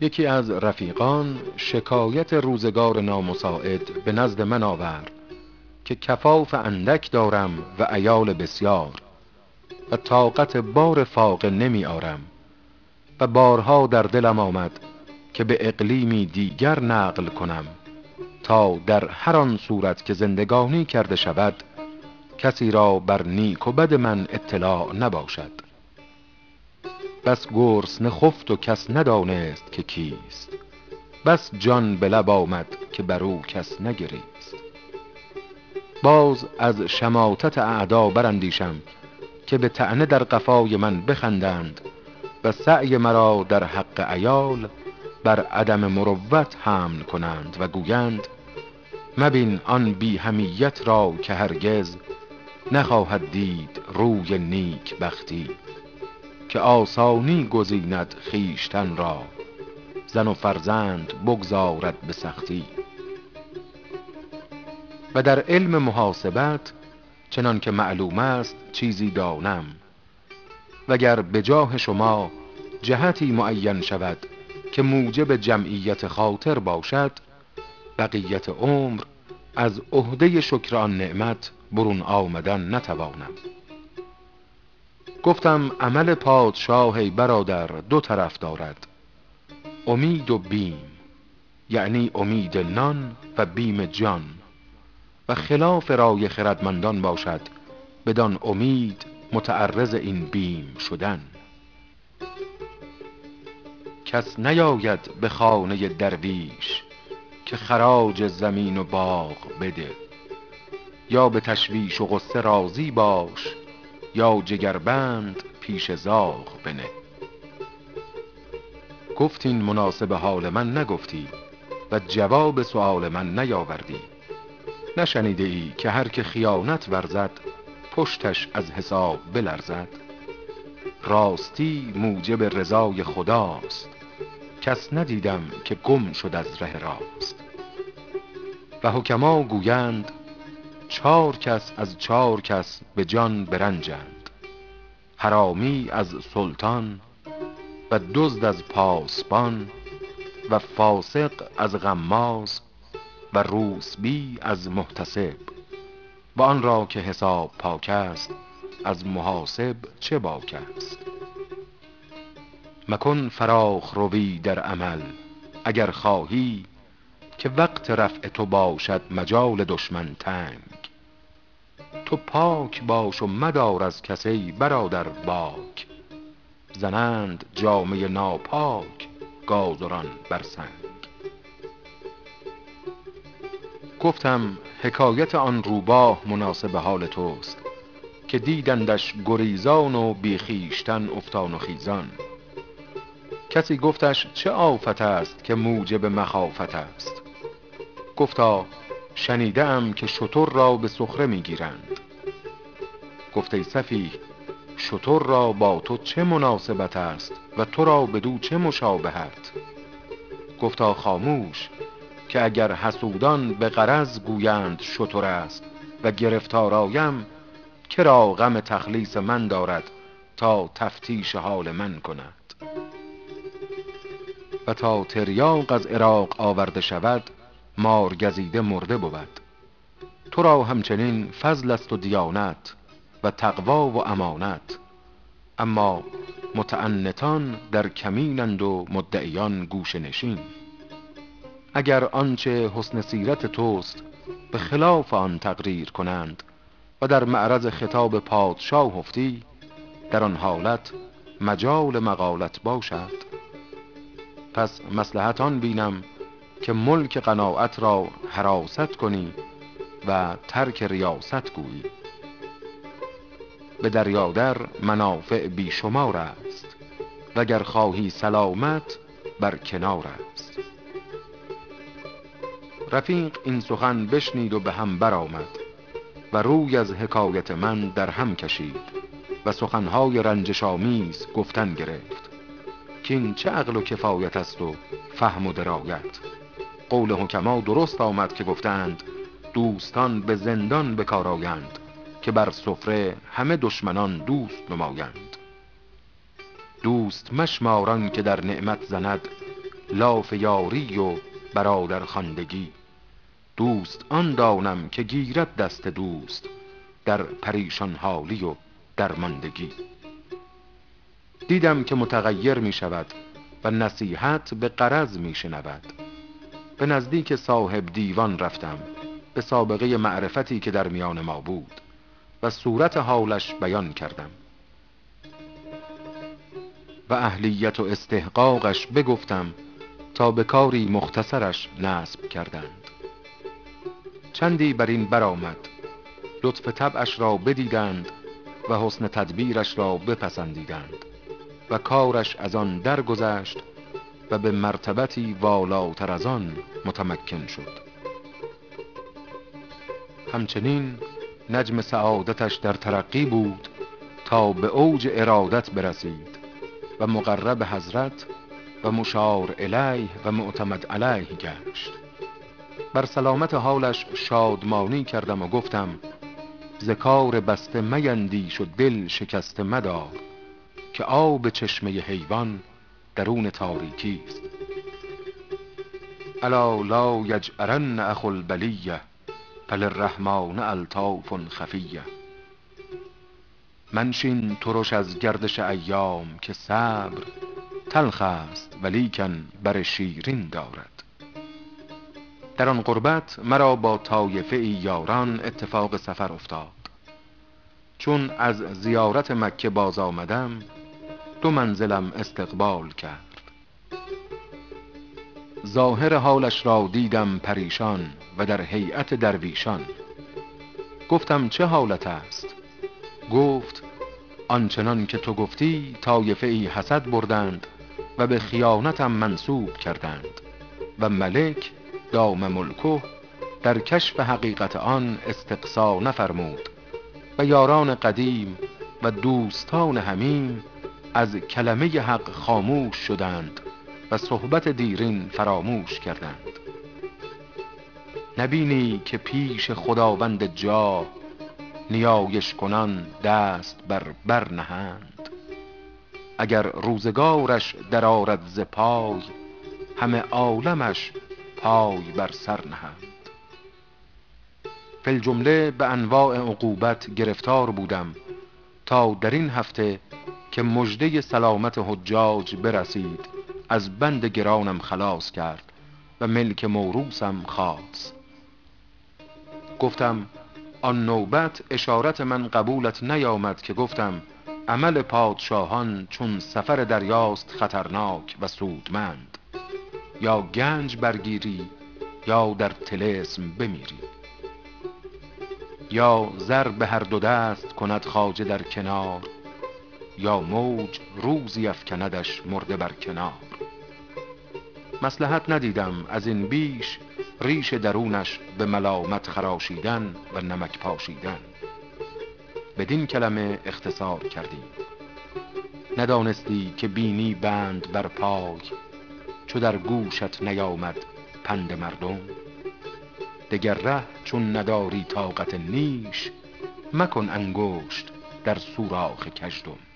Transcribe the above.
یکی از رفیقان شکایت روزگار نامساعد به نزد من آورد که کفاف اندک دارم و ایال بسیار و طاقت بار فاقه نمی آرم و بارها در دلم آمد که به اقلیمی دیگر نقل کنم تا در هر آن صورت که زندگانی کرده شود کسی را بر نیک و بد من اطلاع نباشد. بس گرس نخفت و کس ندانست که کیست. بس جان به لب آمد که بر او کس نگریست. باز از شماتت اعدا براندیشم که به طعنه در قفای من بخندند و سعی مرا در حق ایال بر عدم مروت حمل کنند و گویند مبین آن بی همیت را که هرگز نخواهد دید روی نیک بختی. که آسانی گزیند خیشتن را. زن و فرزند بگذارد به سختی. و در علم محاسبت چنان که معلوم است چیزی دانم. وگر به جاه شما جهتی معین شود که موجب جمعیت خاطر باشد بقیت عمر از عهده شکر آن نعمت برون آمدن نتوانم. گفتم عمل پادشاه برادر دو طرف دارد. امید و بیم یعنی امید نان و بیم جان. و خلاف رای خردمندان باشد بدان امید متعرض این بیم شدن. کس نیاید به خانه درویش که خراج زمین و باغ بده. یا به تشویش و غصه راضی باش یا جگربند پیش زاغ بنه. گفتین مناسب حال من نگفتی و جواب سؤال من نیاوردی. نشنیده ای که هر که خیانت ورزد پشتش از حساب بلرزد. راستی موجب رضای خداست کس ندیدم که گم شد از ره راست. و حکما گویند چار کس از چار کس به جان برنجند. حرامی از سلطان و دزد از پاسبان و فاسق از غماز و روسبی از محتسب. و آن را که حساب پاک است از محاسب چه باک است؟ مکن فراخ روی در عمل اگر خواهی که وقت رفع تو باشد مجال دشمن تنگ. تو پاک باش و مدار از کسی برادر باک. زنند جامه ناپاک گازران بر سنگ. گفتم حکایت آن روباه مناسب حال توست که دیدندش گریزان و بیخیشتن افتان و خیزان. کسی گفتش چه آفت است که موجب مخافت است؟ گفتا شنیده ام که شتر را به سخره می‌گیرند. گفت ای سفیه شتر را با تو چه مناسبت است و تو را بدو چه مشابهت؟ گفتا خاموش که اگر حسودان به غرض گویند شتر است و گرفتار آیم کرا غم تخلیص من دارد تا تفتیش حال من کند. و تا تریاق از عراق آورده شود مار گزیده مرده بود. تو را همچنین فضل است و دیانت و تقوا و امانت. اما متعنتان در کمینند و مدعیان گوش نشین. اگر آنچه حسن سیرت توست به خلاف آن تقریر کنند و در معرض خطاب پادشاه افتی در آن حالت مجال مقالت باشد. پس مسلحت آن بینم که ملک قناعت را حراست کنی و ترک ریاست گویی. به دریادر منافع بیشمار است وگر خواهی سلامت بر کنار است. رفیق این سخن بشنید و به هم برآمد و روی از حکایت من در هم کشید و سخنهای رنجش آمیز گفتن گرفت که چه عقل و کفایت است و فهم و درایت. قول حکما درست آمد که گفتند دوستان به زندان بکارآیند که بر سفره همه دشمنان دوست نمایند. دوست مشماران که در نعمت زند لاف یاری و برادر خاندگی دوست آن دانم که گیرد دست دوست در پریشان حالی و درماندگی. دیدم که متغیر می شود و نصیحت به قرض می شنود به نزدیک صاحب دیوان رفتم به سابقه معرفتی که در میان ما بود و صورت حالش بیان کردم. و اهلیت و استحقاقش بگفتم تا به کاری مختصرش نصب کردند. چندی بر این برآمد لطف طبعش را بدیدند و حسن تدبیرش را بپسندیدند و کارش از آن درگذشت و به مرتبتی والاتر از آن متمکن شد. همچنین نجم سعادتش در ترقی بود تا به اوج ارادت برسید و مقرب حضرت و مشار الیه و معتمد علیه گشت. بر سلامت حالش شادمانی کردم و گفتم ذکار بسته میندیش و دل شکسته مدار که آب چشمه حیوان درون تاریکی است. الا لا یجعرن اخو البلیه فللرحمن الطاف خفیه. منشین ترش از گردش ایام که صبر تلخ است ولیکن بر شیرین دارد. در آن قربت مرا با طایفه یاران اتفاق سفر افتاد. چون از زیارت مکه باز آمدم دو منزلم استقبال کرد. ظاهر حالش را دیدم پریشان و در هیئت درویشان. گفتم چه حالت است؟ گفت آنچنان که تو گفتی طایفه ای حسد بردند و به خیانتم منصوب کردند و ملک دام ملکه در کشف حقیقت آن استقصا نفرمود و یاران قدیم و دوستان همیم از کلمه حق خاموش شدند و صحبت دیرین فراموش کردند. نبینی که پیش خداوند جا نیایش کنان دست بر بر نهند. اگر روزگارش درآرد ز پای همه عالمش پای بر سر نهند. فی الجمله به انواع عقوبت گرفتار بودم تا در این هفته که مژده سلامت حجاج برسید از بند گرانم خلاص کرد و ملک موروسم خاص. گفتم آن نوبت اشارت من قبولت نیامد که گفتم عمل پادشاهان چون سفر دریاست خطرناک و سودمند. یا گنج برگیری یا در تلسم بمیری. یا زر به هر دو دست کند خواجه در کنار یا موج روزی افکندش مرده بر کنار. مسلحت ندیدم از این بیش ریش درونش به ملامت خراشیدن و نمک پاشیدن. بدین کلمه اختصار کردیم. ندانستی که بینی بند بر پای چو در گوشت نیامد پند مردم. دگر ره چون نداری طاقت نیش مکن انگشت در سوراخ کژدم.